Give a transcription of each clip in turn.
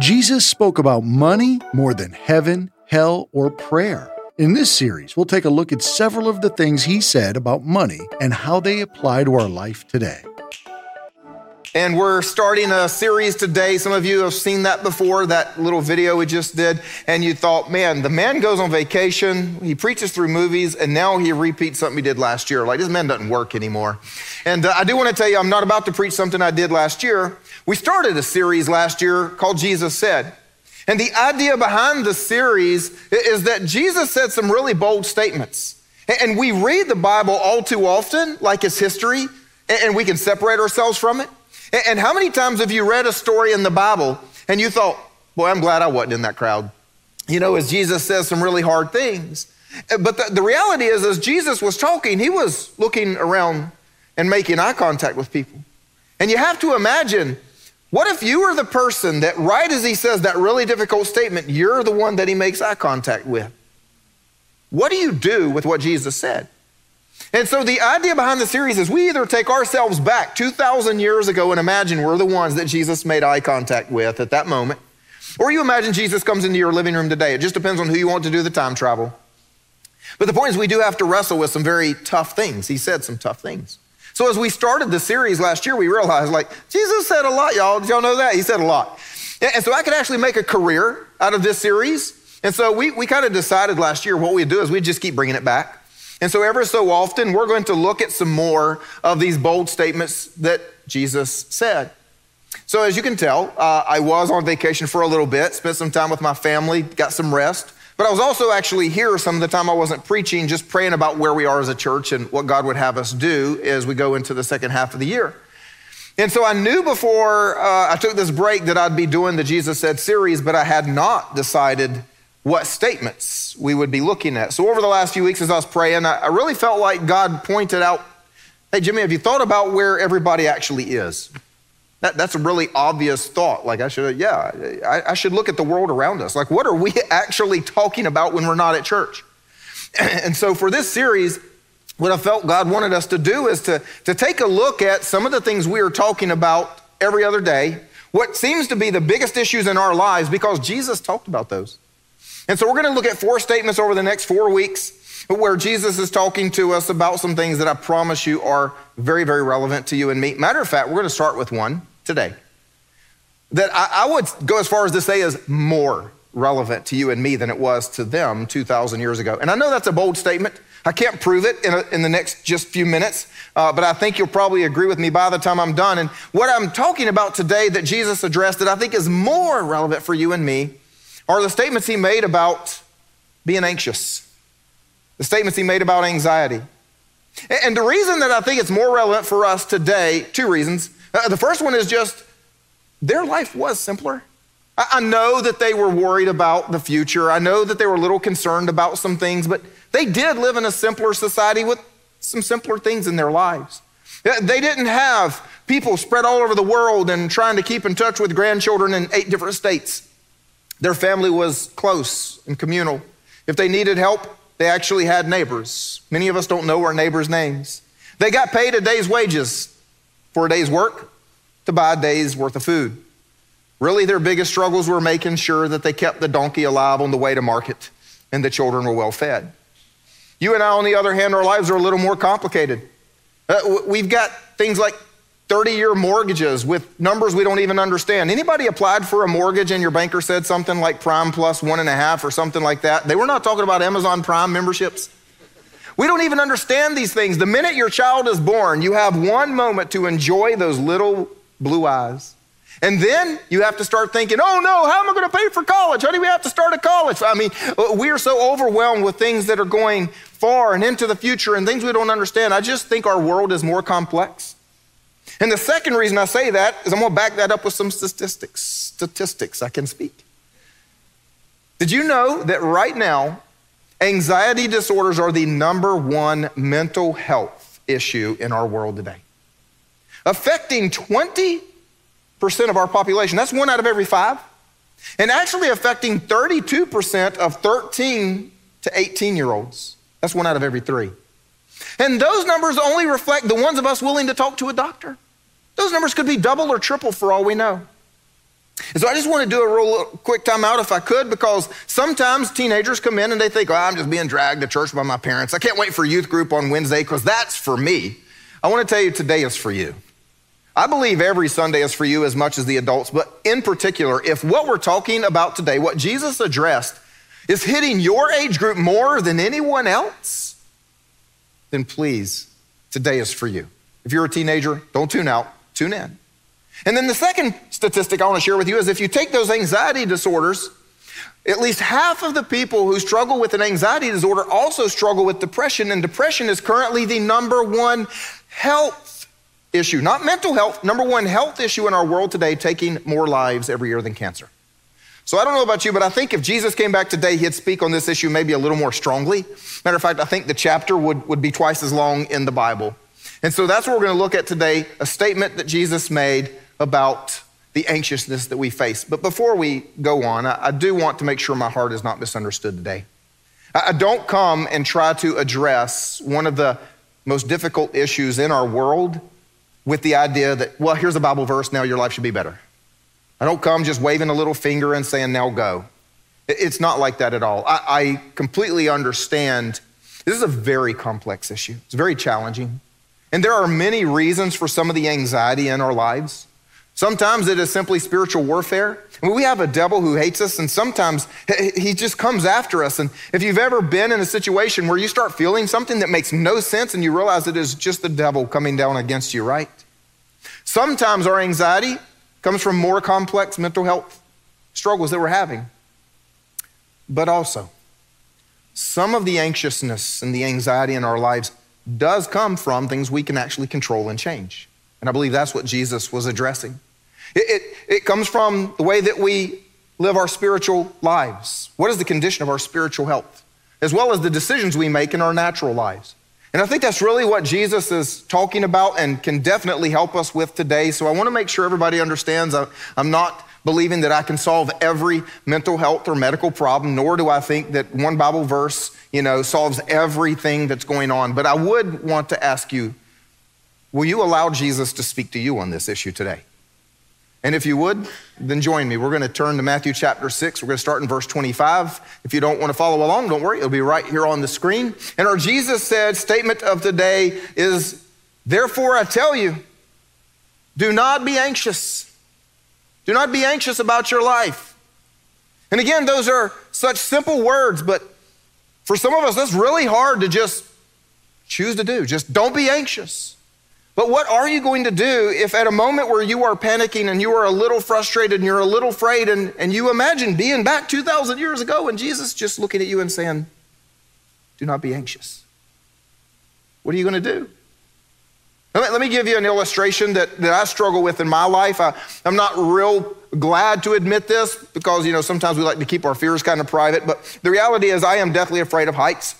Jesus spoke about money more than heaven, hell, or prayer. In this series, we'll take a look at several of the things he said about money and how they apply to our life today. And we're starting a series today. Some of you have seen that before, that little video we just did. And you thought, man, the man goes on vacation, he preaches through movies, and now he repeats something he did last year. Like, this man doesn't work anymore. And uh, I do want to tell you, I'm not about to preach something I did last year. We started a series last year called Jesus Said. And the idea behind the series is that Jesus said some really bold statements. And we read the Bible all too often, like it's history, and we can separate ourselves from it. And how many times have you read a story in the Bible and you thought, boy, I'm glad I wasn't in that crowd? You know, as Jesus says some really hard things. But the, the reality is, as Jesus was talking, he was looking around and making eye contact with people. And you have to imagine what if you were the person that, right as he says that really difficult statement, you're the one that he makes eye contact with? What do you do with what Jesus said? And so the idea behind the series is we either take ourselves back 2,000 years ago and imagine we're the ones that Jesus made eye contact with at that moment, or you imagine Jesus comes into your living room today. It just depends on who you want to do the time travel. But the point is, we do have to wrestle with some very tough things. He said some tough things. So as we started the series last year, we realized like, Jesus said a lot, y'all. Did y'all know that? He said a lot. And so I could actually make a career out of this series. And so we, we kind of decided last year what we'd do is we'd just keep bringing it back. And so, ever so often, we're going to look at some more of these bold statements that Jesus said. So, as you can tell, uh, I was on vacation for a little bit, spent some time with my family, got some rest. But I was also actually here some of the time I wasn't preaching, just praying about where we are as a church and what God would have us do as we go into the second half of the year. And so I knew before uh, I took this break that I'd be doing the Jesus Said series, but I had not decided what statements we would be looking at. So, over the last few weeks, as I was praying, I really felt like God pointed out hey, Jimmy, have you thought about where everybody actually is? That, that's a really obvious thought. Like, I should, yeah, I, I should look at the world around us. Like, what are we actually talking about when we're not at church? And so, for this series, what I felt God wanted us to do is to, to take a look at some of the things we are talking about every other day, what seems to be the biggest issues in our lives, because Jesus talked about those. And so we're going to look at four statements over the next four weeks where Jesus is talking to us about some things that I promise you are very, very relevant to you and me. Matter of fact, we're going to start with one today that I, I would go as far as to say is more relevant to you and me than it was to them 2,000 years ago. And I know that's a bold statement. I can't prove it in, a, in the next just few minutes, uh, but I think you'll probably agree with me by the time I'm done. And what I'm talking about today that Jesus addressed that I think is more relevant for you and me are the statements he made about being anxious, the statements he made about anxiety. And the reason that I think it's more relevant for us today, two reasons. Uh, the first one is just their life was simpler. I know that they were worried about the future. I know that they were a little concerned about some things, but they did live in a simpler society with some simpler things in their lives. They didn't have people spread all over the world and trying to keep in touch with grandchildren in eight different states. Their family was close and communal. If they needed help, they actually had neighbors. Many of us don't know our neighbors' names. They got paid a day's wages for a day's work to buy a day's worth of food. Really, their biggest struggles were making sure that they kept the donkey alive on the way to market and the children were well fed. You and I, on the other hand, our lives are a little more complicated. Uh, we've got things like 30 year mortgages with numbers we don't even understand. Anybody applied for a mortgage and your banker said something like prime plus one and a half or something like that? They were not talking about Amazon Prime memberships. We don't even understand these things. The minute your child is born, you have one moment to enjoy those little blue eyes. And then you have to start thinking, oh no, how am I going to pay for college? How do we have to start a college. I mean, uh, we are so overwhelmed with things that are going far and into the future and things we don't understand. I just think our world is more complex. And the second reason I say that is I'm going to back that up with some statistics. Statistics I can speak. Did you know that right now, anxiety disorders are the number one mental health issue in our world today? Affecting 20% of our population. That's one out of every five. And actually affecting 32% of 13 to 18 year olds. That's one out of every three. And those numbers only reflect the ones of us willing to talk to a doctor. Those numbers could be double or triple for all we know. And so I just want to do a real quick time out if I could, because sometimes teenagers come in and they think, oh, I'm just being dragged to church by my parents. I can't wait for youth group on Wednesday because that's for me. I want to tell you today is for you. I believe every Sunday is for you as much as the adults, but in particular, if what we're talking about today, what Jesus addressed, is hitting your age group more than anyone else, then please, today is for you. If you're a teenager, don't tune out, tune in. And then the second statistic I want to share with you is if you take those anxiety disorders, at least half of the people who struggle with an anxiety disorder also struggle with depression, and depression is currently the number one health issue, not mental health, number one health issue in our world today, taking more lives every year than cancer. So I don't know about you, but I think if Jesus came back today, he'd speak on this issue maybe a little more strongly. Matter of fact, I think the chapter would, would be twice as long in the Bible. And so that's what we're going to look at today a statement that Jesus made about the anxiousness that we face. But before we go on, I, I do want to make sure my heart is not misunderstood today. I, I don't come and try to address one of the most difficult issues in our world with the idea that, well, here's a Bible verse, now your life should be better. I don't come just waving a little finger and saying, now go. It's not like that at all. I, I completely understand. This is a very complex issue, it's very challenging. And there are many reasons for some of the anxiety in our lives. Sometimes it is simply spiritual warfare. we have a devil who hates us, and sometimes he just comes after us. And if you've ever been in a situation where you start feeling something that makes no sense and you realize it is just the devil coming down against you, right? Sometimes our anxiety comes from more complex mental health struggles that we're having. But also, some of the anxiousness and the anxiety in our lives does come from things we can actually control and change. And I believe that's what Jesus was addressing. It, it, it, comes from the way that we live our spiritual lives. What is the condition of our spiritual health? As well as the decisions we make in our natural lives. And I think that's really what Jesus is talking about and can definitely help us with today. So I want to make sure everybody understands I'm not believing that I can solve every mental health or medical problem, nor do I think that one Bible verse, you know, solves everything that's going on. But I would want to ask you, will you allow Jesus to speak to you on this issue today? And if you would, then join me. We're going to turn to Matthew chapter 6. We're going to start in verse 25. If you don't want to follow along, don't worry, it'll be right here on the screen. And our Jesus said statement of the day is Therefore, I tell you, do not be anxious. Do not be anxious about your life. And again, those are such simple words, but for some of us, that's really hard to just choose to do. Just don't be anxious. But what are you going to do if at a moment where you are panicking and you are a little frustrated and you're a little afraid and, and you imagine being back 2,000 years ago and Jesus just looking at you and saying, Do not be anxious? What are you going to do? Let me, give you an illustration that, that I struggle with in my life. I, I'm not real glad to admit this because, you know, sometimes we like to keep our fears kind of private, but the reality is I am deathly afraid of heights.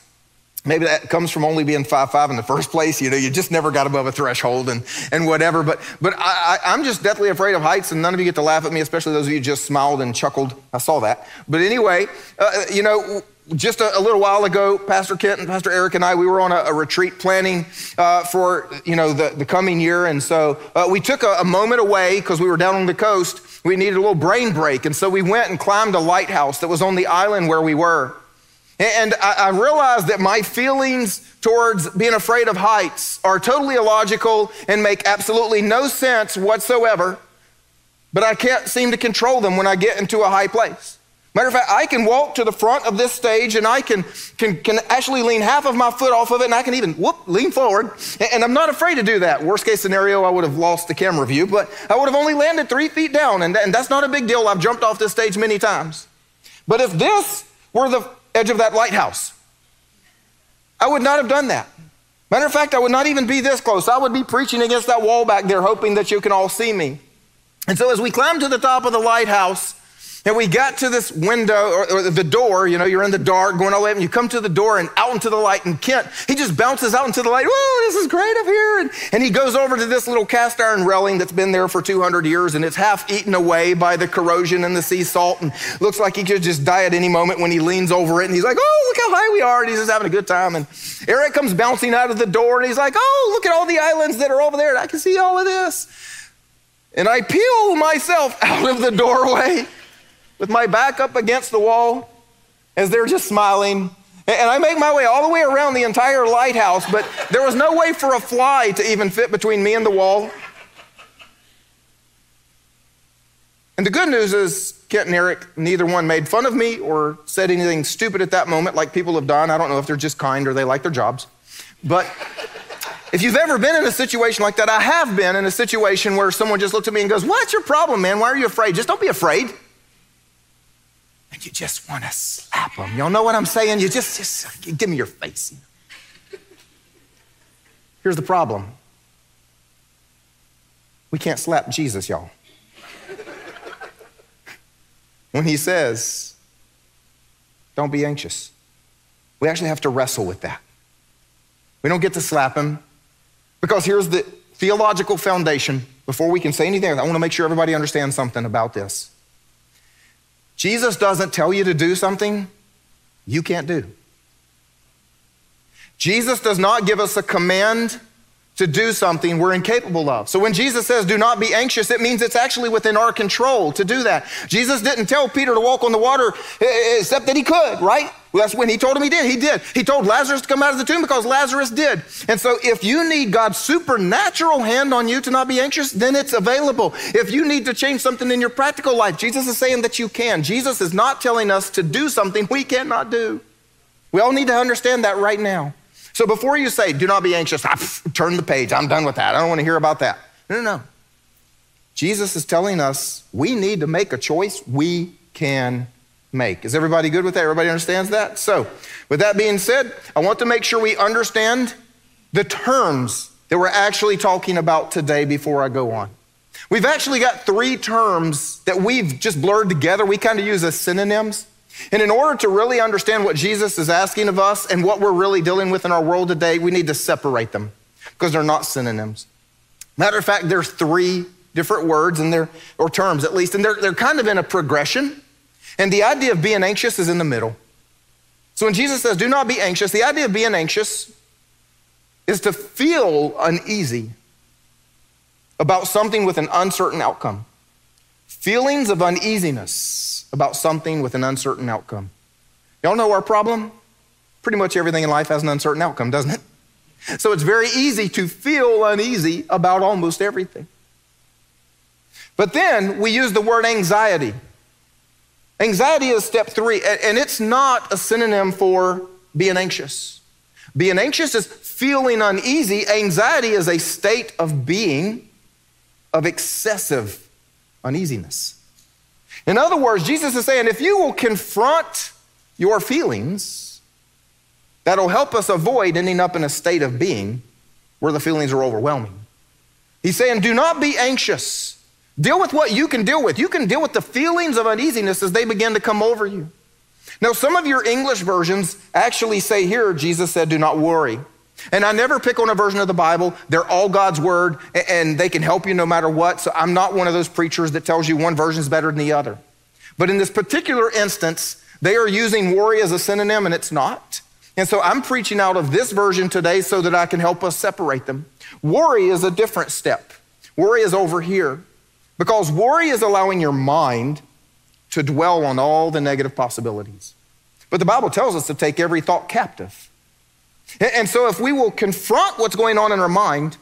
Maybe that comes from only being five five in the first place. You know, you just never got above a threshold and, and whatever. But, but I, am just deathly afraid of heights, and none of you get to laugh at me, especially those of you just smiled and chuckled. I saw that. But anyway, uh, you know, just a, a, little while ago, Pastor Kent and Pastor Eric and I, we were on a, a retreat planning uh, for, you know, the, the coming year. And so uh, we took a, a moment away because we were down on the coast. We needed a little brain break. And so we went and climbed a lighthouse that was on the island where we were. And I, realize that my feelings towards being afraid of heights are totally illogical and make absolutely no sense whatsoever, but I can't seem to control them when I get into a high place. Matter of fact, I can walk to the front of this stage and I can, can, can actually lean half of my foot off of it and I can even whoop, lean forward. And I'm not afraid to do that. Worst case scenario, I would have lost the camera view, but I would have only landed three feet down. And, and that's not a big deal. I've jumped off this stage many times. But if this were the edge of that lighthouse. I would not have done that. Matter of fact, I would not even be this close. I would be preaching against that wall back there, hoping that you can all see me. And so, as we climbed to the top of the lighthouse, and we got to this window or, or, the door, you know, you're in the dark going all the way up, and you come to the door and out into the light. And Kent, he just bounces out into the light. Oh, this is great up here. And, and he goes over to this little cast iron railing that's been there for 200 years and it's half eaten away by the corrosion and the sea salt. And looks like he could just die at any moment when he leans over it. And he's like, oh, look how high we are. And he's just having a good time. And Eric comes bouncing out of the door and he's like, oh, look at all the islands that are over there. And I can see all of this. And I peel myself out of the doorway with my back up against the wall as they're just smiling. And I make my way all the way around the entire lighthouse, but there was no way for a fly to even fit between me and the wall. And the good news is, Kent and Eric, neither one made fun of me or said anything stupid at that moment like people have done. I don't know if they're just kind or they like their jobs. But if you've ever been in a situation like that, I have been in a situation where someone just looked at me and goes, What's your problem, man? Why are you afraid? Just don't be afraid. And you just want to slap them. Y'all know what I'm saying? You just, just give me your face. Here's the problem we can't slap Jesus, y'all. When he says, Don't be anxious, we actually have to wrestle with that. We don't get to slap him. Because here's the theological foundation. Before we can say anything, I want to make sure everybody understands something about this. Jesus doesn't tell you to do something you can't do. Jesus does not give us a command to do something we're incapable of. So when Jesus says, do not be anxious, it means it's actually within our control to do that. Jesus didn't tell Peter to walk on the water eh, eh, except that he could, right? Well, that's when he told him he did. He did. He told Lazarus to come out of the tomb because Lazarus did. And so if you need God's supernatural hand on you to not be anxious, then it's available. If you need to change something in your practical life, Jesus is saying that you can. Jesus is not telling us to do something we cannot do. We all need to understand that right now. So before you say, do not be anxious, turn the page, I'm done with that. I don't want to hear about that. No, no, no. Jesus is telling us we need to make a choice we can make. Is everybody good with that? Everybody understands that? So, with that being said, I want to make sure we understand the terms that we're actually talking about today before I go on. We've actually got three terms that we've just blurred together. We kind of use as synonyms. And in order to really understand what Jesus is asking of us and what we're really dealing with in our world today, we need to separate them because they're not synonyms. Matter of fact, there's three different words and they're, or terms at least, and they're, they're kind of in a progression. And the idea of being anxious is in the middle. So when Jesus says, do not be anxious, the idea of being anxious is to feel uneasy about something with an uncertain outcome. Feelings of uneasiness about something with an uncertain outcome. Y'all know our problem? Pretty much everything in life has an uncertain outcome, doesn't it? So it's very easy to feel uneasy about almost everything. But then we use the word anxiety. Anxiety is step three, and it's not a synonym for being anxious. Being anxious is feeling uneasy. Anxiety is a state of being of excessive uneasiness. In other words, Jesus is saying if you will confront your feelings, that'll help us avoid ending up in a state of being where the feelings are overwhelming. He's saying, do not be anxious. Deal with what you can deal with. You can deal with the feelings of uneasiness as they begin to come over you. Now, some of your English versions actually say here, Jesus said, do not worry. And I never pick on a version of the Bible. They're all God's word and they can help you no matter what. So I'm not one of those preachers that tells you one version is better than the other. But in this particular instance, they are using worry as a synonym and it's not. And so I'm preaching out of this version today so that I can help us separate them. Worry is a different step. Worry is over here because worry is allowing your mind to dwell on all the negative possibilities. But the Bible tells us to take every thought captive and so, if we will confront what's going on in our mind,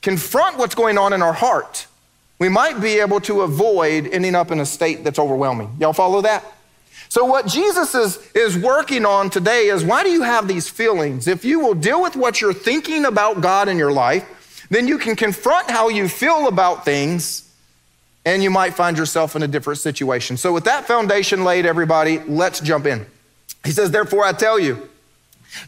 confront what's going on in our heart, we might be able to avoid ending up in a state that's overwhelming. Y'all follow that? So, what Jesus is, is working on today is why do you have these feelings? If you will deal with what you're thinking about God in your life, then you can confront how you feel about things and you might find yourself in a different situation. So, with that foundation laid, everybody, let's jump in. He says, Therefore, I tell you,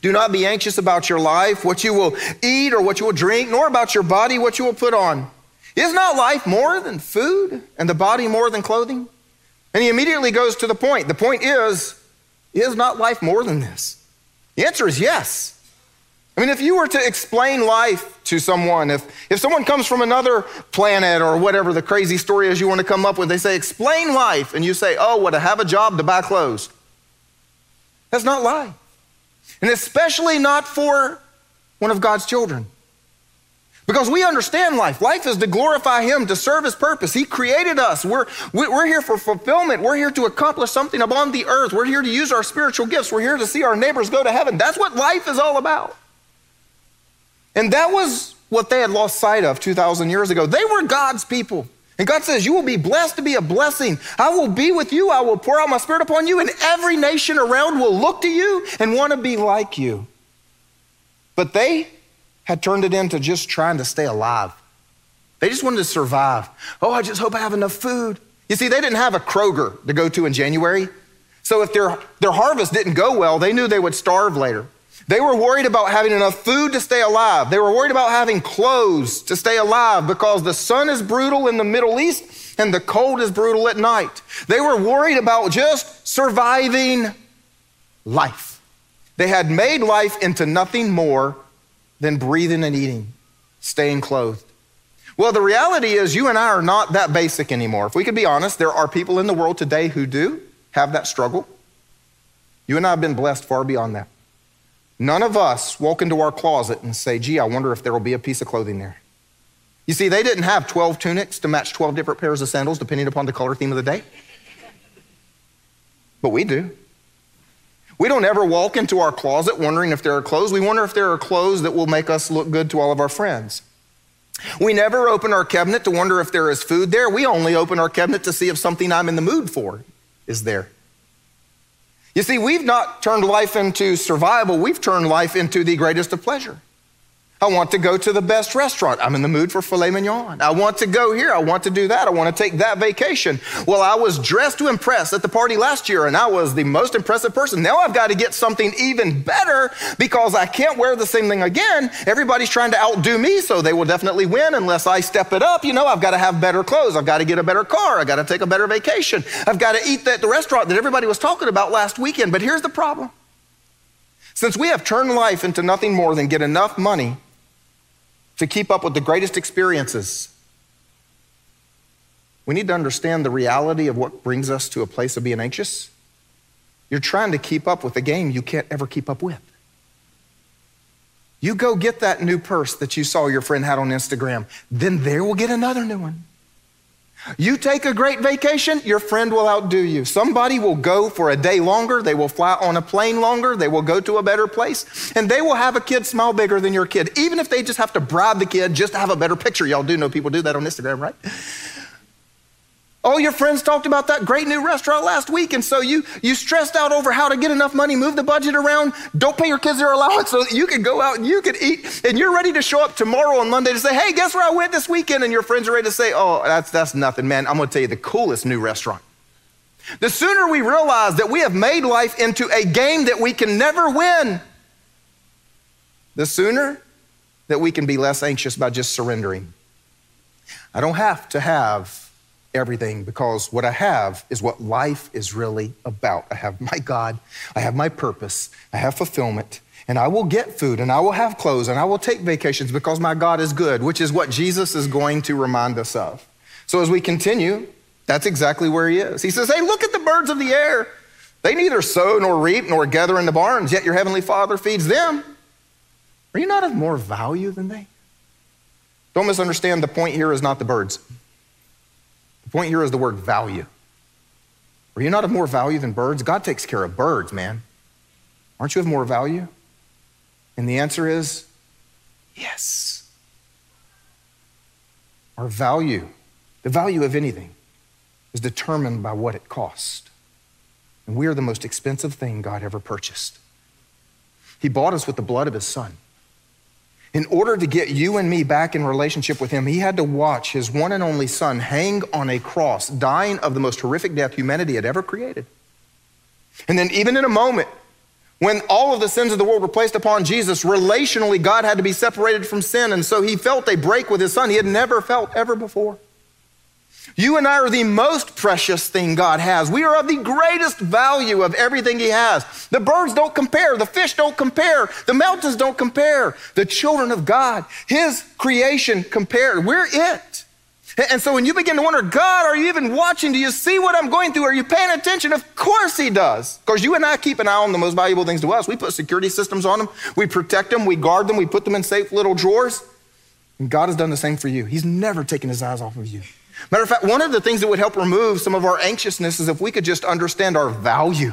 do not be anxious about your life, what you will eat or what you will drink, nor about your body, what you will put on. Is not life more than food and the body more than clothing? And he immediately goes to the point. The point is, is not life more than this? The answer is yes. I mean, if you were to explain life to someone, if, if someone comes from another planet or whatever the crazy story is you want to come up with, they say, explain life, and you say, oh, what, to have a job to buy clothes. That's not life and especially not for one of God's children. Because we understand life. Life is to glorify Him, to serve His purpose. He created us. We're, we're here for fulfillment. We're here to accomplish something upon the earth. We're here to use our spiritual gifts. We're here to see our neighbors go to heaven. That's what life is all about. And that was what they had lost sight of 2,000 years ago. They were God's people. And God says, You will be blessed to be a blessing. I will be with you. I will pour out my spirit upon you, and every nation around will look to you and want to be like you. But they had turned it into just trying to stay alive. They just wanted to survive. Oh, I just hope I have enough food. You see, they didn't have a Kroger to go to in January. So if their, their harvest didn't go well, they knew they would starve later. They were worried about having enough food to stay alive. They were worried about having clothes to stay alive because the sun is brutal in the Middle East and the cold is brutal at night. They were worried about just surviving life. They had made life into nothing more than breathing and eating, staying clothed. Well, the reality is, you and I are not that basic anymore. If we could be honest, there are people in the world today who do have that struggle. You and I have been blessed far beyond that. None of us walk into our closet and say, gee, I wonder if there will be a piece of clothing there. You see, they didn't have 12 tunics to match 12 different pairs of sandals depending upon the color theme of the day. But we do. We don't ever walk into our closet wondering if there are clothes. We wonder if there are clothes that will make us look good to all of our friends. We never open our cabinet to wonder if there is food there. We only open our cabinet to see if something I'm in the mood for is there. You see, we've not turned life into survival, we've turned life into the greatest of pleasure. I want to go to the best restaurant. I'm in the mood for filet mignon. I want to go here. I want to do that. I want to take that vacation. Well, I was dressed to impress at the party last year and I was the most impressive person. Now I've got to get something even better because I can't wear the same thing again. Everybody's trying to outdo me, so they will definitely win unless I step it up. You know, I've got to have better clothes. I've got to get a better car. I've got to take a better vacation. I've got to eat at the restaurant that everybody was talking about last weekend. But here's the problem. Since we have turned life into nothing more than get enough money to keep up with the greatest experiences. We need to understand the reality of what brings us to a place of being anxious. You're trying to keep up with a game you can't ever keep up with. You go get that new purse that you saw your friend had on Instagram, then they will get another new one. You take a great vacation, your friend will outdo you. Somebody will go for a day longer, they will fly on a plane longer, they will go to a better place, and they will have a kid smile bigger than your kid, even if they just have to bribe the kid just to have a better picture. Y'all do know people do that on Instagram, right? All your friends talked about that great new restaurant last week, and so you you stressed out over how to get enough money, move the budget around, don't pay your kids their allowance so you can go out and you can eat, and you're ready to show up tomorrow on Monday to say, hey, guess where I went this weekend? And your friends are ready to say, oh, that's that's nothing, man. I'm gonna tell you the coolest new restaurant. The sooner we realize that we have made life into a game that we can never win, the sooner that we can be less anxious about just surrendering. I don't have to have everything because what I have is what life is really about. I have my God, I have my purpose, I have fulfillment, and I will get food and I will have clothes and I will take vacations because my God is good, which is what Jesus is going to remind us of. So as we continue, that's exactly where he is. He says, Hey, look at the birds of the air. They neither sow nor reap nor gather in the barns, yet your heavenly Father feeds them. Are you not of more value than they? Don't misunderstand, the point here is not the birds point here is the word value. Are you not of more value than birds? God takes care of birds, man. Aren't you of more value? And the answer is yes. Our value, the value of anything, is determined by what it costs. And we are the most expensive thing God ever purchased. He bought us with the blood of his son. In order to get you and me back in relationship with him, he had to watch his one and only son hang on a cross, dying of the most horrific death humanity had ever created. And then, even in a moment when all of the sins of the world were placed upon Jesus, relationally, God had to be separated from sin. And so he felt a break with his son he had never felt ever before. You and I are the most precious thing God has. We are of the greatest value of everything He has. The birds don't compare, the fish don't compare, the mountains don't compare. The children of God, His creation compared. We're it. And so when you begin to wonder, God, are you even watching? Do you see what I'm going through? Are you paying attention? Of course He does. Because you and I keep an eye on the most valuable things to us. We put security systems on them, we protect them, we guard them, we put them in safe little drawers. And God has done the same for you. He's never taken his eyes off of you. Matter of fact, one of the things that would help remove some of our anxiousness is if we could just understand our value.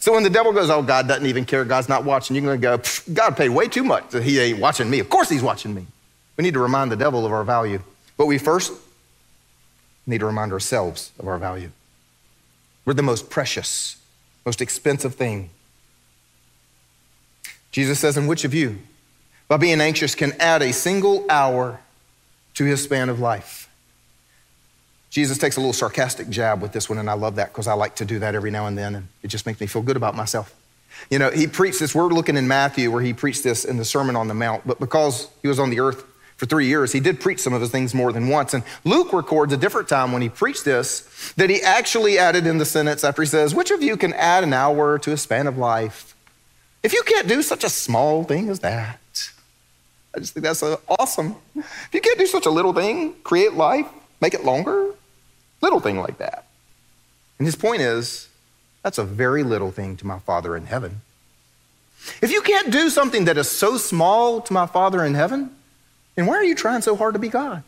So when the devil goes, Oh, God doesn't even care, God's not watching, you're going to go, God paid way too much he ain't watching me. Of course he's watching me. We need to remind the devil of our value. But we first need to remind ourselves of our value. We're the most precious, most expensive thing. Jesus says, And which of you, by being anxious, can add a single hour to his span of life? Jesus takes a little sarcastic jab with this one, and I love that because I like to do that every now and then, and it just makes me feel good about myself. You know, he preached this, we're looking in Matthew where he preached this in the Sermon on the Mount, but because he was on the earth for three years, he did preach some of his things more than once. And Luke records a different time when he preached this that he actually added in the sentence after he says, Which of you can add an hour to a span of life? If you can't do such a small thing as that, I just think that's awesome. If you can't do such a little thing, create life, make it longer, Little thing like that. And his point is that's a very little thing to my Father in heaven. If you can't do something that is so small to my Father in heaven, then why are you trying so hard to be God?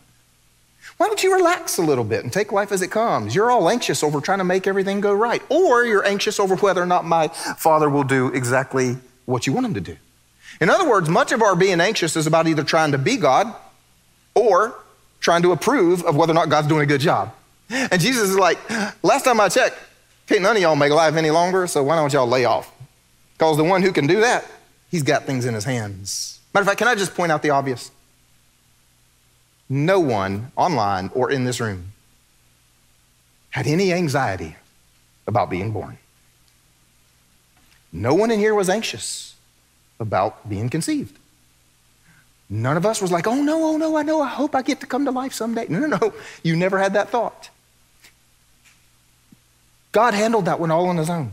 Why don't you relax a little bit and take life as it comes? You're all anxious over trying to make everything go right, or you're anxious over whether or not my Father will do exactly what you want him to do. In other words, much of our being anxious is about either trying to be God or trying to approve of whether or not God's doing a good job. And Jesus is like, last time I checked, can't none of y'all make life any longer, so why don't y'all lay off? Because the one who can do that, he's got things in his hands. Matter of fact, can I just point out the obvious? No one online or in this room had any anxiety about being born. No one in here was anxious about being conceived. None of us was like, oh no, oh no, I know, I hope I get to come to life someday. No, no, no. You never had that thought. God handled that one all on his own.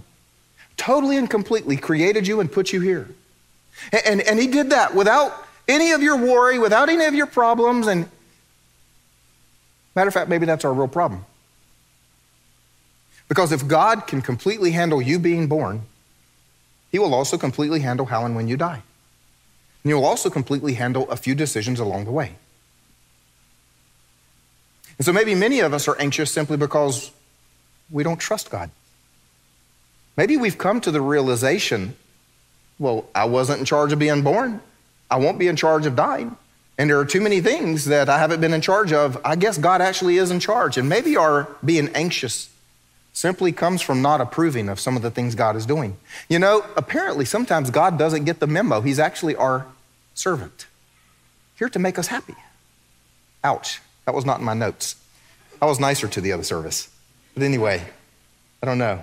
Totally and completely created you and put you here. And, and, and he did that without any of your worry, without any of your problems. And matter of fact, maybe that's our real problem. Because if God can completely handle you being born, he will also completely handle how and when you die. And he will also completely handle a few decisions along the way. And so maybe many of us are anxious simply because we don't trust God. Maybe we've come to the realization well, I wasn't in charge of being born, I won't be in charge of dying. And there are too many things that I haven't been in charge of. I guess God actually is in charge. And maybe our being anxious simply comes from not approving of some of the things God is doing. You know, apparently sometimes God doesn't get the memo. He's actually our servant, here to make us happy. Ouch, that was not in my notes. I was nicer to the other service. But anyway, I don't know.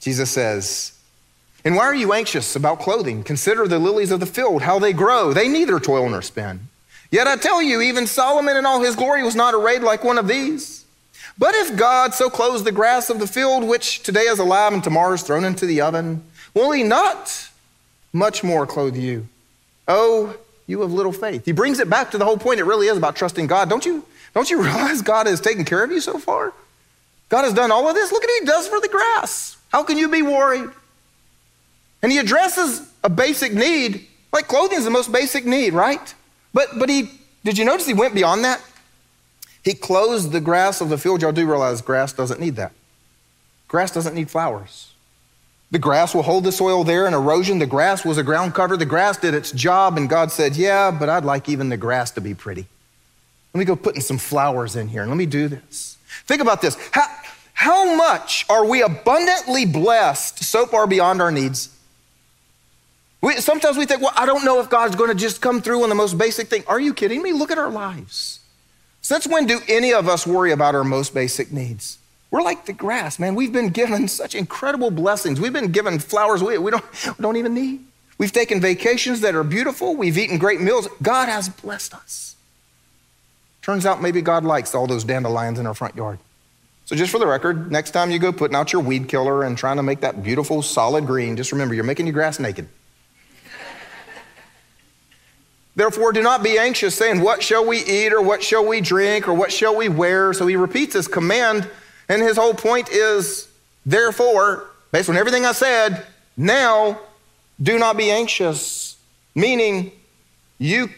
Jesus says, And why are you anxious about clothing? Consider the lilies of the field, how they grow. They neither toil nor spin. Yet I tell you, even Solomon in all his glory was not arrayed like one of these. But if God so clothes the grass of the field, which today is alive and tomorrow is thrown into the oven, will he not much more clothe you? Oh, you of little faith. He brings it back to the whole point. It really is about trusting God. Don't you, don't you realize God has taken care of you so far? God has done all of this. Look at what he does for the grass. How can you be worried? And he addresses a basic need, like clothing is the most basic need, right? But but he did you notice he went beyond that? He clothes the grass of the field. Y'all do realize grass doesn't need that. Grass doesn't need flowers. The grass will hold the soil there and erosion. The grass was a ground cover. The grass did its job, and God said, Yeah, but I'd like even the grass to be pretty. Let me go putting some flowers in here and let me do this. Think about this. How, how much are we abundantly blessed so far beyond our needs? We, sometimes we think, well, I don't know if God's going to just come through on the most basic thing. Are you kidding me? Look at our lives. Since when do any of us worry about our most basic needs? We're like the grass, man. We've been given such incredible blessings. We've been given flowers we, we, don't, we don't even need. We've taken vacations that are beautiful. We've eaten great meals. God has blessed us. Turns out maybe God likes all those dandelions in our front yard. So, just for the record, next time you go putting out your weed killer and trying to make that beautiful solid green, just remember you're making your grass naked. Therefore, do not be anxious, saying, What shall we eat, or what shall we drink, or what shall we wear? So he repeats his command, and his whole point is, Therefore, based on everything I said, now do not be anxious, meaning you,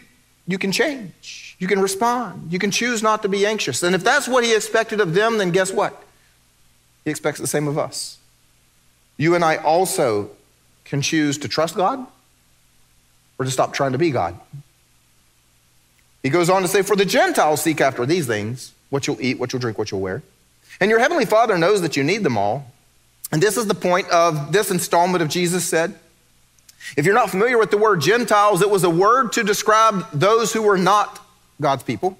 you can change. You can respond. You can choose not to be anxious. And if that's what he expected of them, then guess what? He expects the same of us. You and I also can choose to trust God or to stop trying to be God. He goes on to say, For the Gentiles seek after these things what you'll eat, what you'll drink, what you'll wear. And your heavenly Father knows that you need them all. And this is the point of this installment of Jesus said. If you're not familiar with the word Gentiles, it was a word to describe those who were not God's people.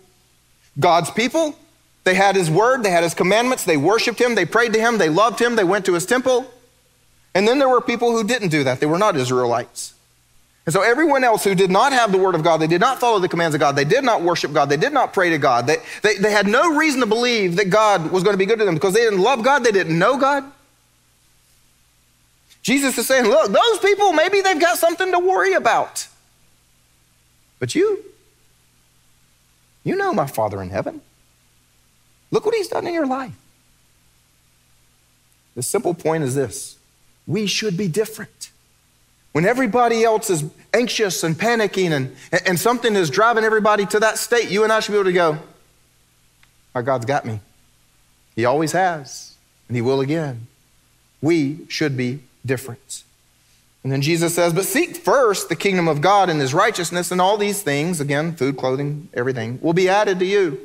God's people, they had his word, they had his commandments, they worshiped him, they prayed to him, they loved him, they went to his temple. And then there were people who didn't do that. They were not Israelites. And so everyone else who did not have the word of God, they did not follow the commands of God, they did not worship God, they did not pray to God, they, they, they had no reason to believe that God was going to be good to them because they didn't love God, they didn't know God. Jesus is saying, look, those people, maybe they've got something to worry about. But you, you know my Father in heaven. Look what he's done in your life. The simple point is this we should be different. When everybody else is anxious and panicking and, and something is driving everybody to that state, you and I should be able to go, Our God's got me. He always has, and He will again. We should be different. And then Jesus says, But seek first the kingdom of God and his righteousness, and all these things, again, food, clothing, everything, will be added to you.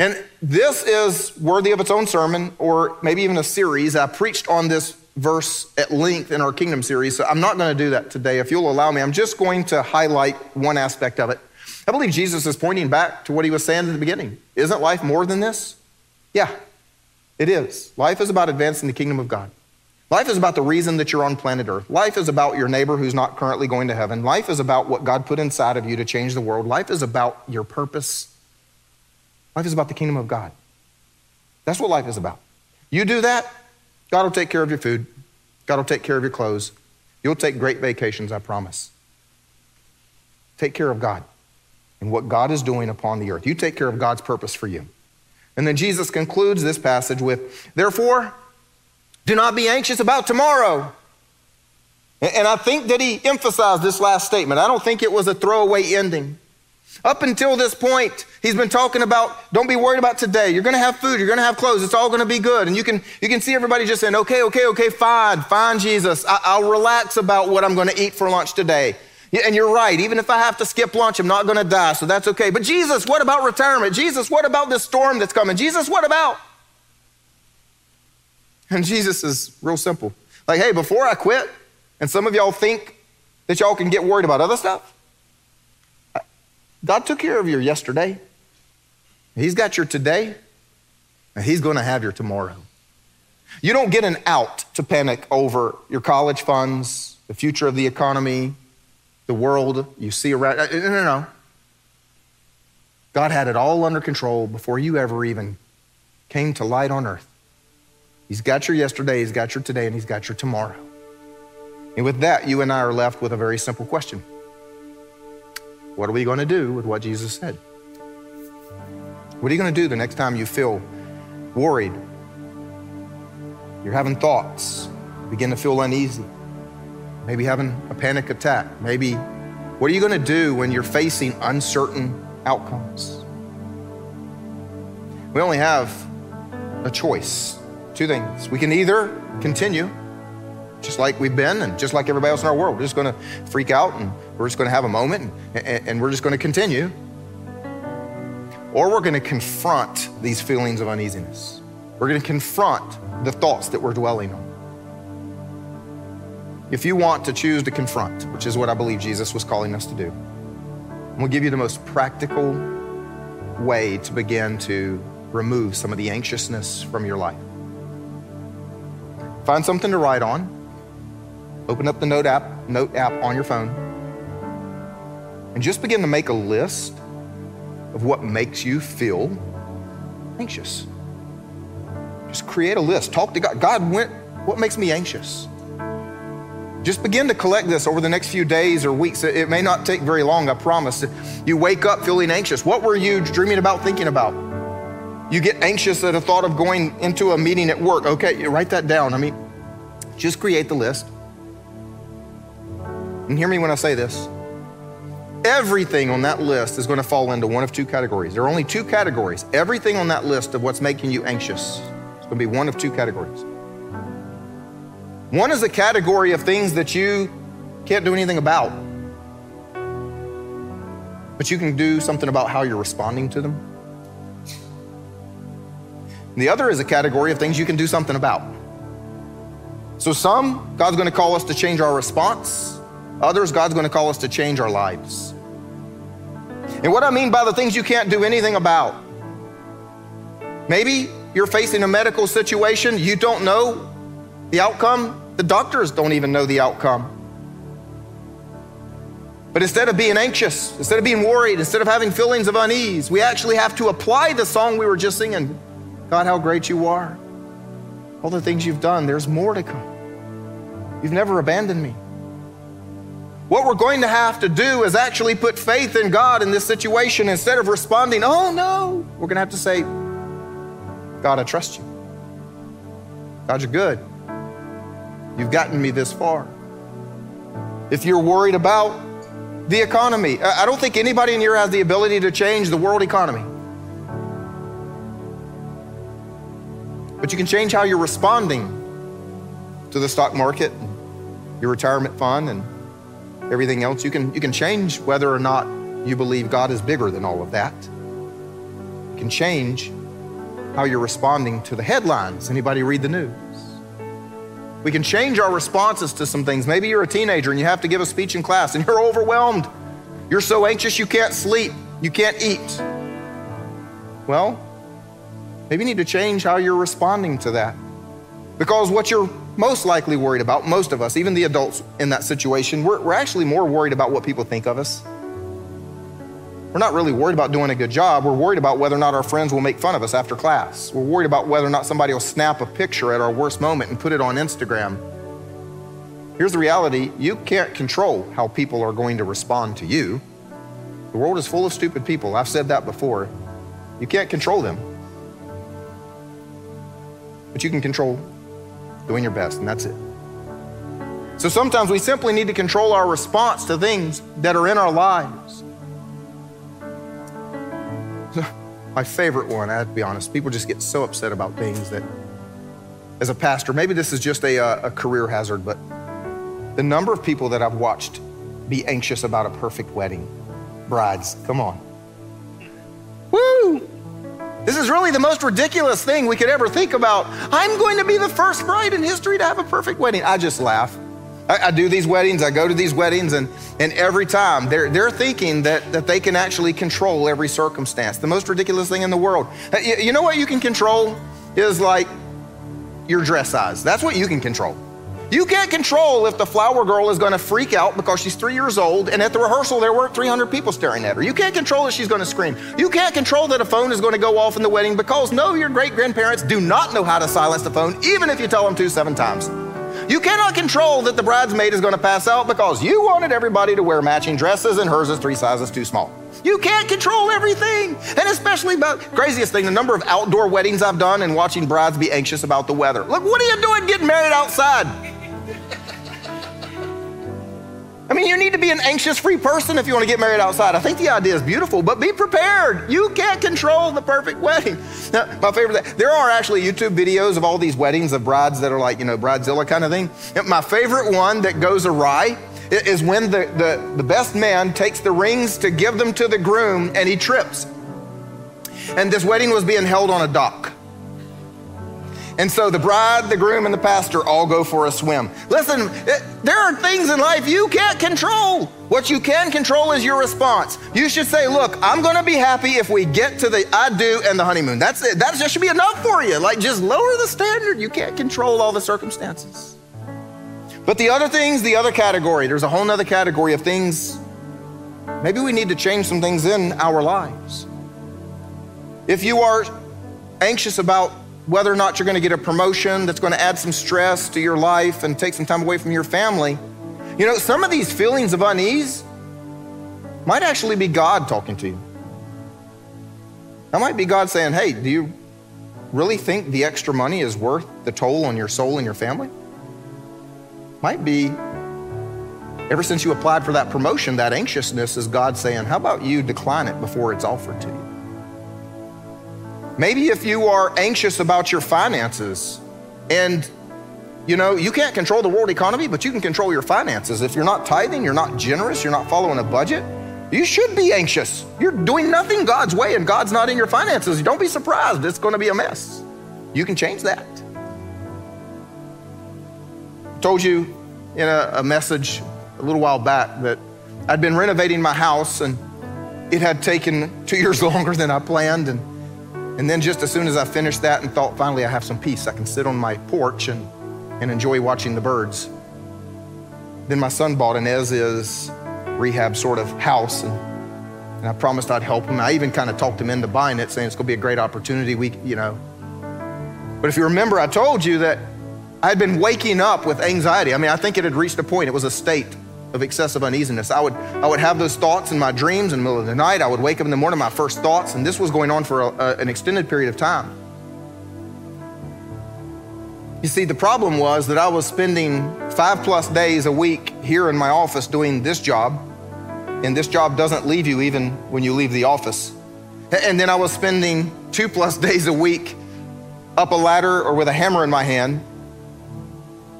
And this is worthy of its own sermon, or maybe even a series. I preached on this verse at length in our kingdom series, so I'm not going to do that today. If you'll allow me, I'm just going to highlight one aspect of it. I believe Jesus is pointing back to what he was saying at the beginning. Isn't life more than this? Yeah, it is. Life is about advancing the kingdom of God. Life is about the reason that you're on planet Earth. Life is about your neighbor who's not currently going to heaven. Life is about what God put inside of you to change the world. Life is about your purpose. Life is about the kingdom of God. That's what life is about. You do that, God will take care of your food. God will take care of your clothes. You'll take great vacations, I promise. Take care of God and what God is doing upon the earth. You take care of God's purpose for you. And then Jesus concludes this passage with, Therefore, do not be anxious about tomorrow. And I think that he emphasized this last statement. I don't think it was a throwaway ending. Up until this point, he's been talking about don't be worried about today. You're going to have food, you're going to have clothes, it's all going to be good. And you can, you can see everybody just saying, okay, okay, okay, fine, fine, Jesus. I, will relax about what I'm going to eat for lunch today. And you're right, even if I have to skip lunch, I'm not going to die, so that's okay. But Jesus, what about retirement? Jesus, what about this storm that's coming? Jesus, what about? And Jesus is real simple. Like, hey, before I quit, and some of y'all think that y'all can get worried about other stuff, God took care of your yesterday. He's got your today, and He's going to have your tomorrow. You don't get an out to panic over your college funds, the future of the economy, the world you see around. Uh, no, no, no. God had it all under control before you ever even came to light on earth. He's got your yesterday, He's got your today, and He's got your tomorrow. And with that, you and I are left with a very simple question What are we going to do with what Jesus said? What are you going to do the next time you feel worried? You're having thoughts, begin to feel uneasy, maybe having a panic attack. Maybe, what are you going to do when you're facing uncertain outcomes? We only have a choice Two things. We can either continue just like we've been and just like everybody else in our world. We're just going to freak out and we're just going to have a moment and, and we're just going to continue. Or we're going to confront these feelings of uneasiness. We're going to confront the thoughts that we're dwelling on. If you want to choose to confront, which is what I believe Jesus was calling us to do, I'm going to give you the most practical way to begin to remove some of the anxiousness from your life. Find something to write on. Open up the note app, note app on your phone. And just begin to make a list of what makes you feel anxious. Just create a list. Talk to God. God, went, what makes me anxious? Just begin to collect this over the next few days or weeks. It may not take very long, I promise. You wake up feeling anxious. What were you dreaming about, thinking about? You get anxious at the thought of going into a meeting at work. Okay, you write that down. I mean, just create the list. And hear me when I say this. everything on that list is going to fall into one of two categories. There are only two categories. Everything on that list of what's making you anxious is going to be one of two categories. One is a category of things that you can't do anything about, but you can do something about how you're responding to them. And the other is a category of things you can do something about. So, some, God's going to call us to change our response. Others, God's going to call us to change our lives. And what I mean by the things you can't do anything about, maybe you're facing a medical situation, you don't know the outcome, the doctors don't even know the outcome. But instead of being anxious, instead of being worried, instead of having feelings of unease, we actually have to apply the song we were just singing God, how great you are. All the things you've done, there's more to come. You've never abandoned me. What we're going to have to do is actually put faith in God in this situation instead of responding, oh no. We're going to have to say, God, I trust you. God, you're good. You've gotten me this far. If you're worried about the economy, I don't think anybody in here has the ability to change the world economy. But you can change how you're responding to the stock market, your retirement fund, and everything else. You can, you can change whether or not you believe God is bigger than all of that. You can change how you're responding to the headlines. Anybody read the news? We can change our responses to some things. Maybe you're a teenager and you have to give a speech in class and you're overwhelmed. You're so anxious you can't sleep, you can't eat. Well, maybe you need to change how you're responding to that. Because what you're most likely worried about, most of us, even the adults in that situation, we're, we're actually more worried about what people think of us. We're not really worried about doing a good job. We're worried about whether or not our friends will make fun of us after class. We're worried about whether or not somebody will snap a picture at our worst moment and put it on Instagram. Here's the reality you can't control how people are going to respond to you. The world is full of stupid people. I've said that before. You can't control them. But you can control doing your best, and that's it. So sometimes we simply need to control our response to things that are in our lives. My favorite one, I have to be honest, people just get so upset about things that, as a pastor, maybe this is just a, uh, a career hazard, but the number of people that I've watched be anxious about a perfect wedding. Brides, come on. Woo! This is really the most ridiculous thing we could ever think about. I'm going to be the first bride in history to have a perfect wedding. I just laugh. I, I, do these weddings, I go to these weddings, and, and every time they're, they're thinking that, that they can actually control every circumstance. The most ridiculous thing in the world. Uh, you, you know what you can control? Is like your dress size. That's what you can control. You can't control if the flower girl is going to freak out because she's three years old and at the rehearsal there weren't 300 people staring at her. You can't control that she's going to scream. You can't control that a phone is going to go off in the wedding because no, your great grandparents do not know how to silence the phone, even if you tell them to seven times. You cannot control that the bridesmaid is going to pass out because you wanted everybody to wear matching dresses and hers is three sizes too small. You can't control everything. And especially about craziest thing, the number of outdoor weddings I've done and watching brides be anxious about the weather. Look, what are you doing getting married outside? I mean, you need to be an anxious free person if you want to get married outside. I think the idea is beautiful, but be prepared. You can't control the perfect wedding. Now, my favorite, there are actually YouTube videos of all these weddings of brides that are like, you know, Bridezilla kind of thing. My favorite one that goes awry is when the, the, the best man takes the rings to give them to the groom and he trips. And this wedding was being held on a dock. And so the bride, the groom, and the pastor all go for a swim. Listen, it, there are things in life you can't control. What you can control is your response. You should say, Look, I'm going to be happy if we get to the I do and the honeymoon. That's it. That should be enough for you. Like, just lower the standard. You can't control all the circumstances. But the other things, the other category, there's a whole other category of things. Maybe we need to change some things in our lives. If you are anxious about whether or not you're going to get a promotion that's going to add some stress to your life and take some time away from your family. You know, some of these feelings of unease might actually be God talking to you. That might be God saying, hey, do you really think the extra money is worth the toll on your soul and your family? Might be Ever since you applied for that promotion, that anxiousness is God saying, How about you decline it before it's offered to you? Maybe if you are anxious about your finances and you know, you can't control the world economy, but you can control your finances. If you're not tithing, you're not generous, you're not following a budget, you should be anxious. You're doing nothing God's way and God's not in your finances. Don't be surprised, it's going to be a mess. You can change that. I told you in a, a message a little while back that I'd been renovating my house and it had taken two years longer than I planned. And, and then just as soon as I finished that and thought finally I have some peace, I can sit on my porch and, and enjoy watching the birds. Then my son bought an as is rehab sort of house and, and I promised I'd help him. I even kind of talked him into buying it, saying it's gonna be a great opportunity. We, you know. But if you remember, I told you that I had been waking up with anxiety. I mean, I think it had reached a point, it was a state of excessive uneasiness. I would, I would have those thoughts in my dreams in the middle of the night. I would wake up in the morning, my first thoughts, and this was going on for a, a, an extended period of time. You see, the problem was that I was spending five plus days a week here in my office doing this job, and this job doesn't leave you even when you leave the office. And then I was spending two plus days a week up a ladder or with a hammer in my hand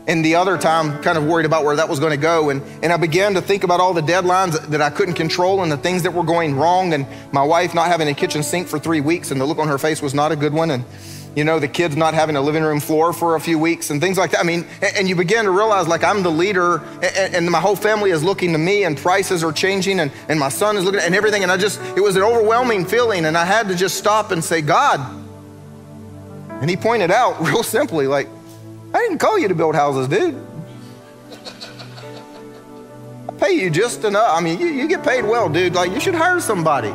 and the other time kind of worried about where that was going to go. And, and i began to think about all the deadlines that i couldn't control and the things that were going wrong and my wife not having a kitchen sink for three weeks and the look on her face was not a good one. And you know the kids not having a living room floor for a few weeks and things like that. I mean and, you begin to realize like i'm the leader and, and, my whole family is looking to me and prices are changing and, and my son is looking and everything. And i just it was an overwhelming feeling and i had to just stop and say god and he pointed out real simply like I didn't call you to build houses, dude. I pay you just enough. I mean, you, you get paid well, dude. Like, you should hire somebody.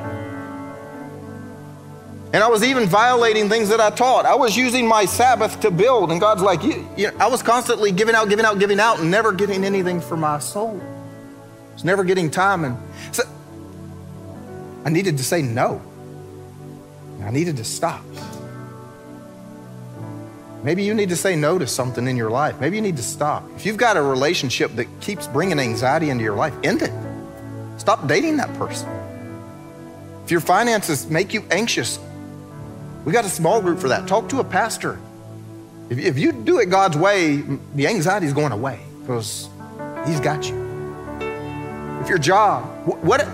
And I was even violating things that I taught. I was using my Sabbath to build, and God's like, you, you know, I was constantly giving out, giving out, giving out, and never getting anything for my soul. I was never getting time. And so I needed to say no. I needed to stop. Maybe you need to say no to something in your life. Maybe you need to stop. If you've got a relationship that keeps bringing anxiety into your life, end it. Stop dating that person. If your finances make you anxious, we got a small group for that. Talk to a pastor. If, if you do it God's way, the anxiety is going away because He's got you. If your job, what,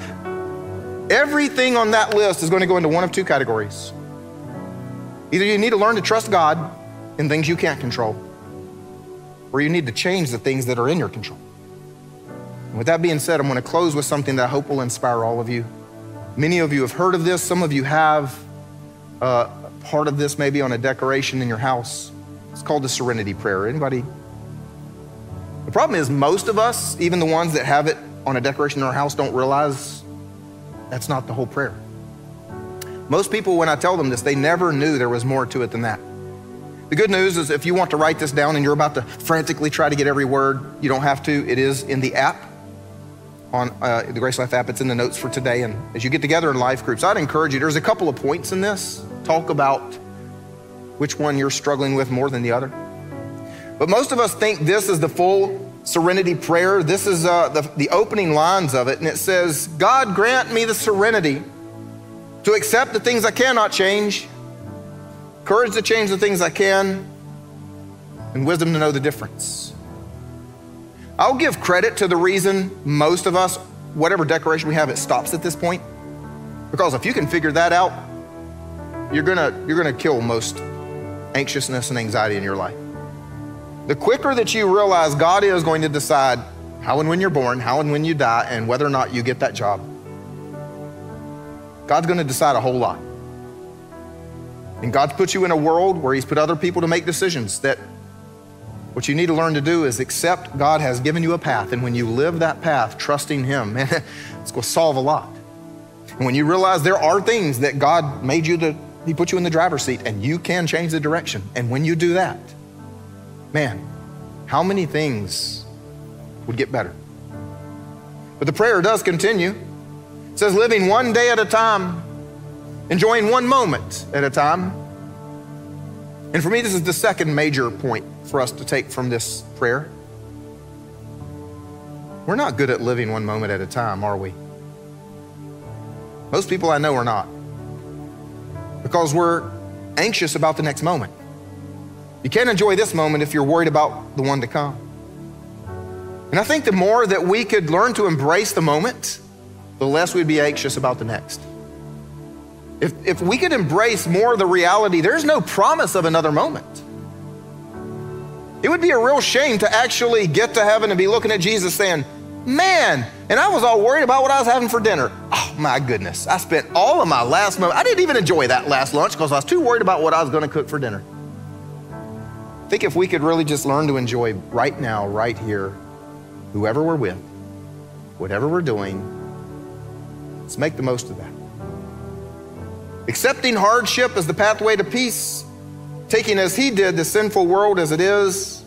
everything on that list is going to go into one of two categories. Either you need to learn to trust God in things you can't control, or you need to change the things that are in your control. And with that being said, I'm going to close with something that I hope will inspire all of you. Many of you have heard of this, some of you have uh, part of this maybe on a decoration in your house. It's called the Serenity Prayer. Anybody? The problem is, most of us, even the ones that have it on a decoration in our house, don't realize that's not the whole prayer. Most people, when I tell them this, they never knew there was more to it than that. The good news is if you want to write this down and you're about to frantically try to get every word, you don't have to. It is in the app on uh, the GraceLife app. It's in the notes for today. And as you get together in life groups, I'd encourage you. There's a couple of points in this. Talk about which one you're struggling with more than the other. But most of us think this is the full serenity prayer. This is uh, the, the opening lines of it. And it says, God grant me the serenity to accept the things I cannot change courage to change the things I can, and wisdom to know the difference. I'll give credit to the reason most of us, whatever decoration we have, it stops at this point. Because if you can figure that out, you're gonna, you're gonna kill most anxiousness and anxiety in your life. The quicker that you realize God is going to decide how and when you're born, how and when you die, and whether or not you get that job, God's gonna decide a whole lot. And God's put you in a world where He's put other people to make decisions that what you need to learn to do is accept God has given you a path. And when you live that path, trusting Him, man, it's going to solve a lot. And when you realize there are things that God made you to, He put you in the driver's seat and you can change the direction. And when you do that, man, how many things would get better? But the prayer does continue. It says, living one day at a time enjoying one moment at a time. And for me, this is the second major point for us to take from this prayer. We're not good at living one moment at a time, are we? Most people I know are not. Because we're anxious about the next moment. You can't enjoy this moment if you're worried about the one to come. And I think the more that we could learn to embrace the moment, the less we'd be anxious about the next. If, if we could embrace more of the reality, there's no promise of another moment. It would be a real shame to actually get to heaven and be looking at Jesus saying, Man, and I was all worried about what I was having for dinner. Oh my goodness, I spent all of my last moment. I didn't even enjoy that last lunch because I was too worried about what I was going to cook for dinner. I think if we could really just learn to enjoy right now, right here, whoever we're with, whatever we're doing, let's make the most of that. Accepting hardship as the pathway to peace, taking as he did the sinful world as it is,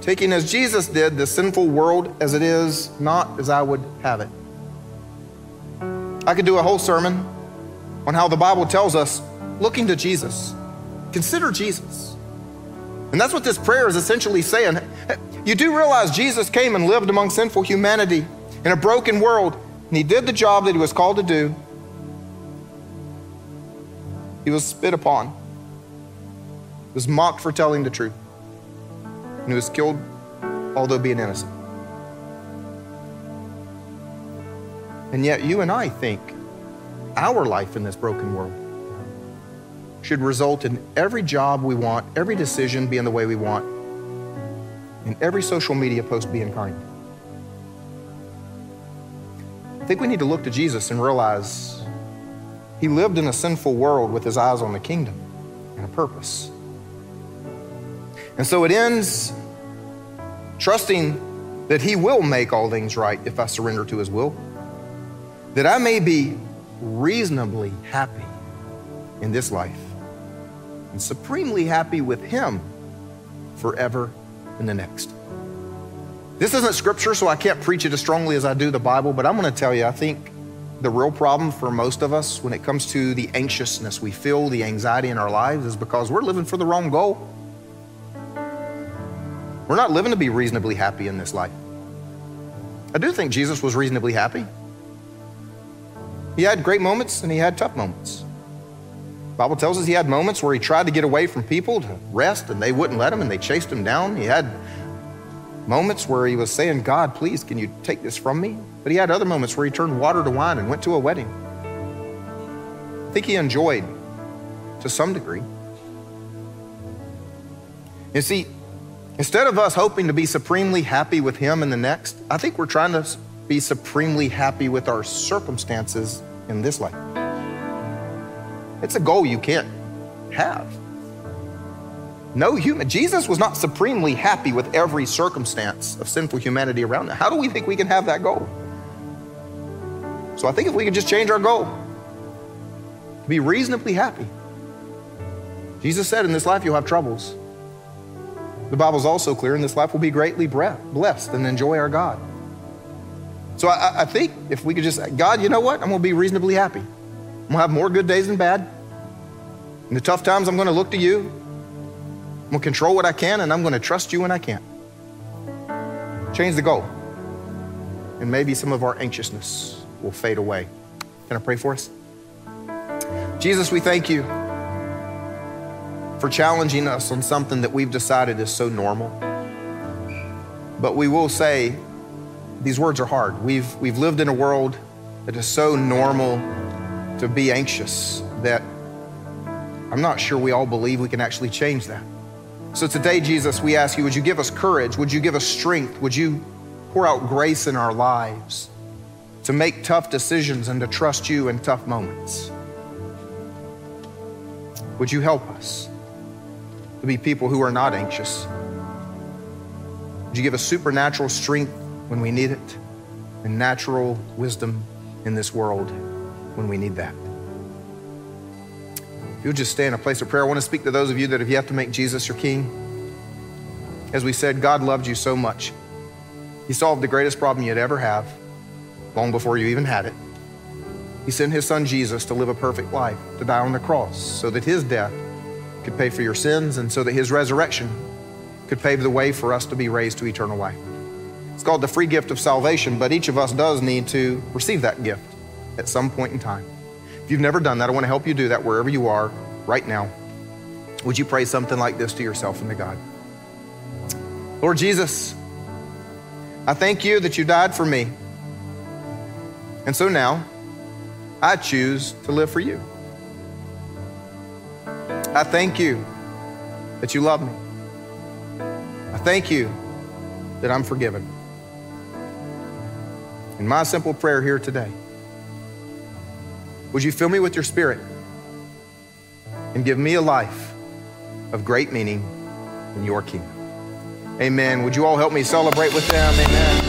taking as Jesus did the sinful world as it is, not as I would have it. I could do a whole sermon on how the Bible tells us looking to Jesus. Consider Jesus. And that's what this prayer is essentially saying. You do realize Jesus came and lived among sinful humanity in a broken world, and he did the job that he was called to do. He was spit upon, he was mocked for telling the truth, and he was killed, although being innocent. And yet, you and I think our life in this broken world should result in every job we want, every decision being the way we want, and every social media post being kind. I think we need to look to Jesus and realize he lived in a sinful world with his eyes on the kingdom and a purpose. And so it ends trusting that he will make all things right if I surrender to his will, that I may be reasonably happy in this life and supremely happy with him forever in the next. This isn't scripture, so I can't preach it as strongly as I do the Bible, but I'm going to tell you, I think the real problem for most of us when it comes to the anxiousness we feel, the anxiety in our lives, is because we're living for the wrong goal. We're not living to be reasonably happy in this life. I do think Jesus was reasonably happy. He had great moments and he had tough moments. The Bible tells us he had moments where he tried to get away from people to rest and they wouldn't let him and they chased him down. He had moments where he was saying, God, please, can you take this from me? But he had other moments where he turned water to wine and went to a wedding. I think he enjoyed to some degree. You see, instead of us hoping to be supremely happy with him in the next, I think we're trying to be supremely happy with our circumstances in this life. It's a goal you can't have. No human, Jesus was not supremely happy with every circumstance of sinful humanity around him. How do we think we can have that goal? So I think if we could just change our goal to be reasonably happy. Jesus said, In this life you'll have troubles. The Bible's also clear, in this life we'll be greatly blessed and enjoy our God. So I, I think if we could just, God, you know what? I'm going to be reasonably happy. I'm going to have more good days than bad. In the tough times, I'm going to look to you. I'm to control what I can, and I'm to trust you when I can't. Change the goal. And maybe some of our anxiousness will fade away. Can I pray for us? Jesus, we thank you for challenging us on something that we've decided is so normal. But we will say, these words are hard. We've, we've lived in a world that is so normal to be anxious that I'm not sure we all believe we can actually change that. So today, Jesus, we ask you, would you give us courage? Would you give us strength? Would you pour out grace in our lives to make tough decisions and to trust you in tough moments? Would you help us to be people who are not anxious? Would you give us supernatural strength when we need it and natural wisdom in this world when we need that? You'll just stay in a place of prayer, I want to speak to those of you that have yet to make Jesus your king. As we said, God loved you so much. He solved the greatest problem you'd ever have long before you even had it. He sent his son Jesus to live a perfect life, to die on the cross, so that his death could pay for your sins and so that his resurrection could pave the way for us to be raised to eternal life. It's called the free gift of salvation, but each of us does need to receive that gift at some point in time. If you've never done that, I want to help you do that wherever you are right now. Would you pray something like this to yourself and to God? Lord Jesus, I thank you that you died for me. And so now, I choose to live for you. I thank you that you love me. I thank you that I'm forgiven. In my simple prayer here today, would you fill me with your spirit and give me a life of great meaning in your kingdom? Amen. Would you all help me celebrate with them? Amen.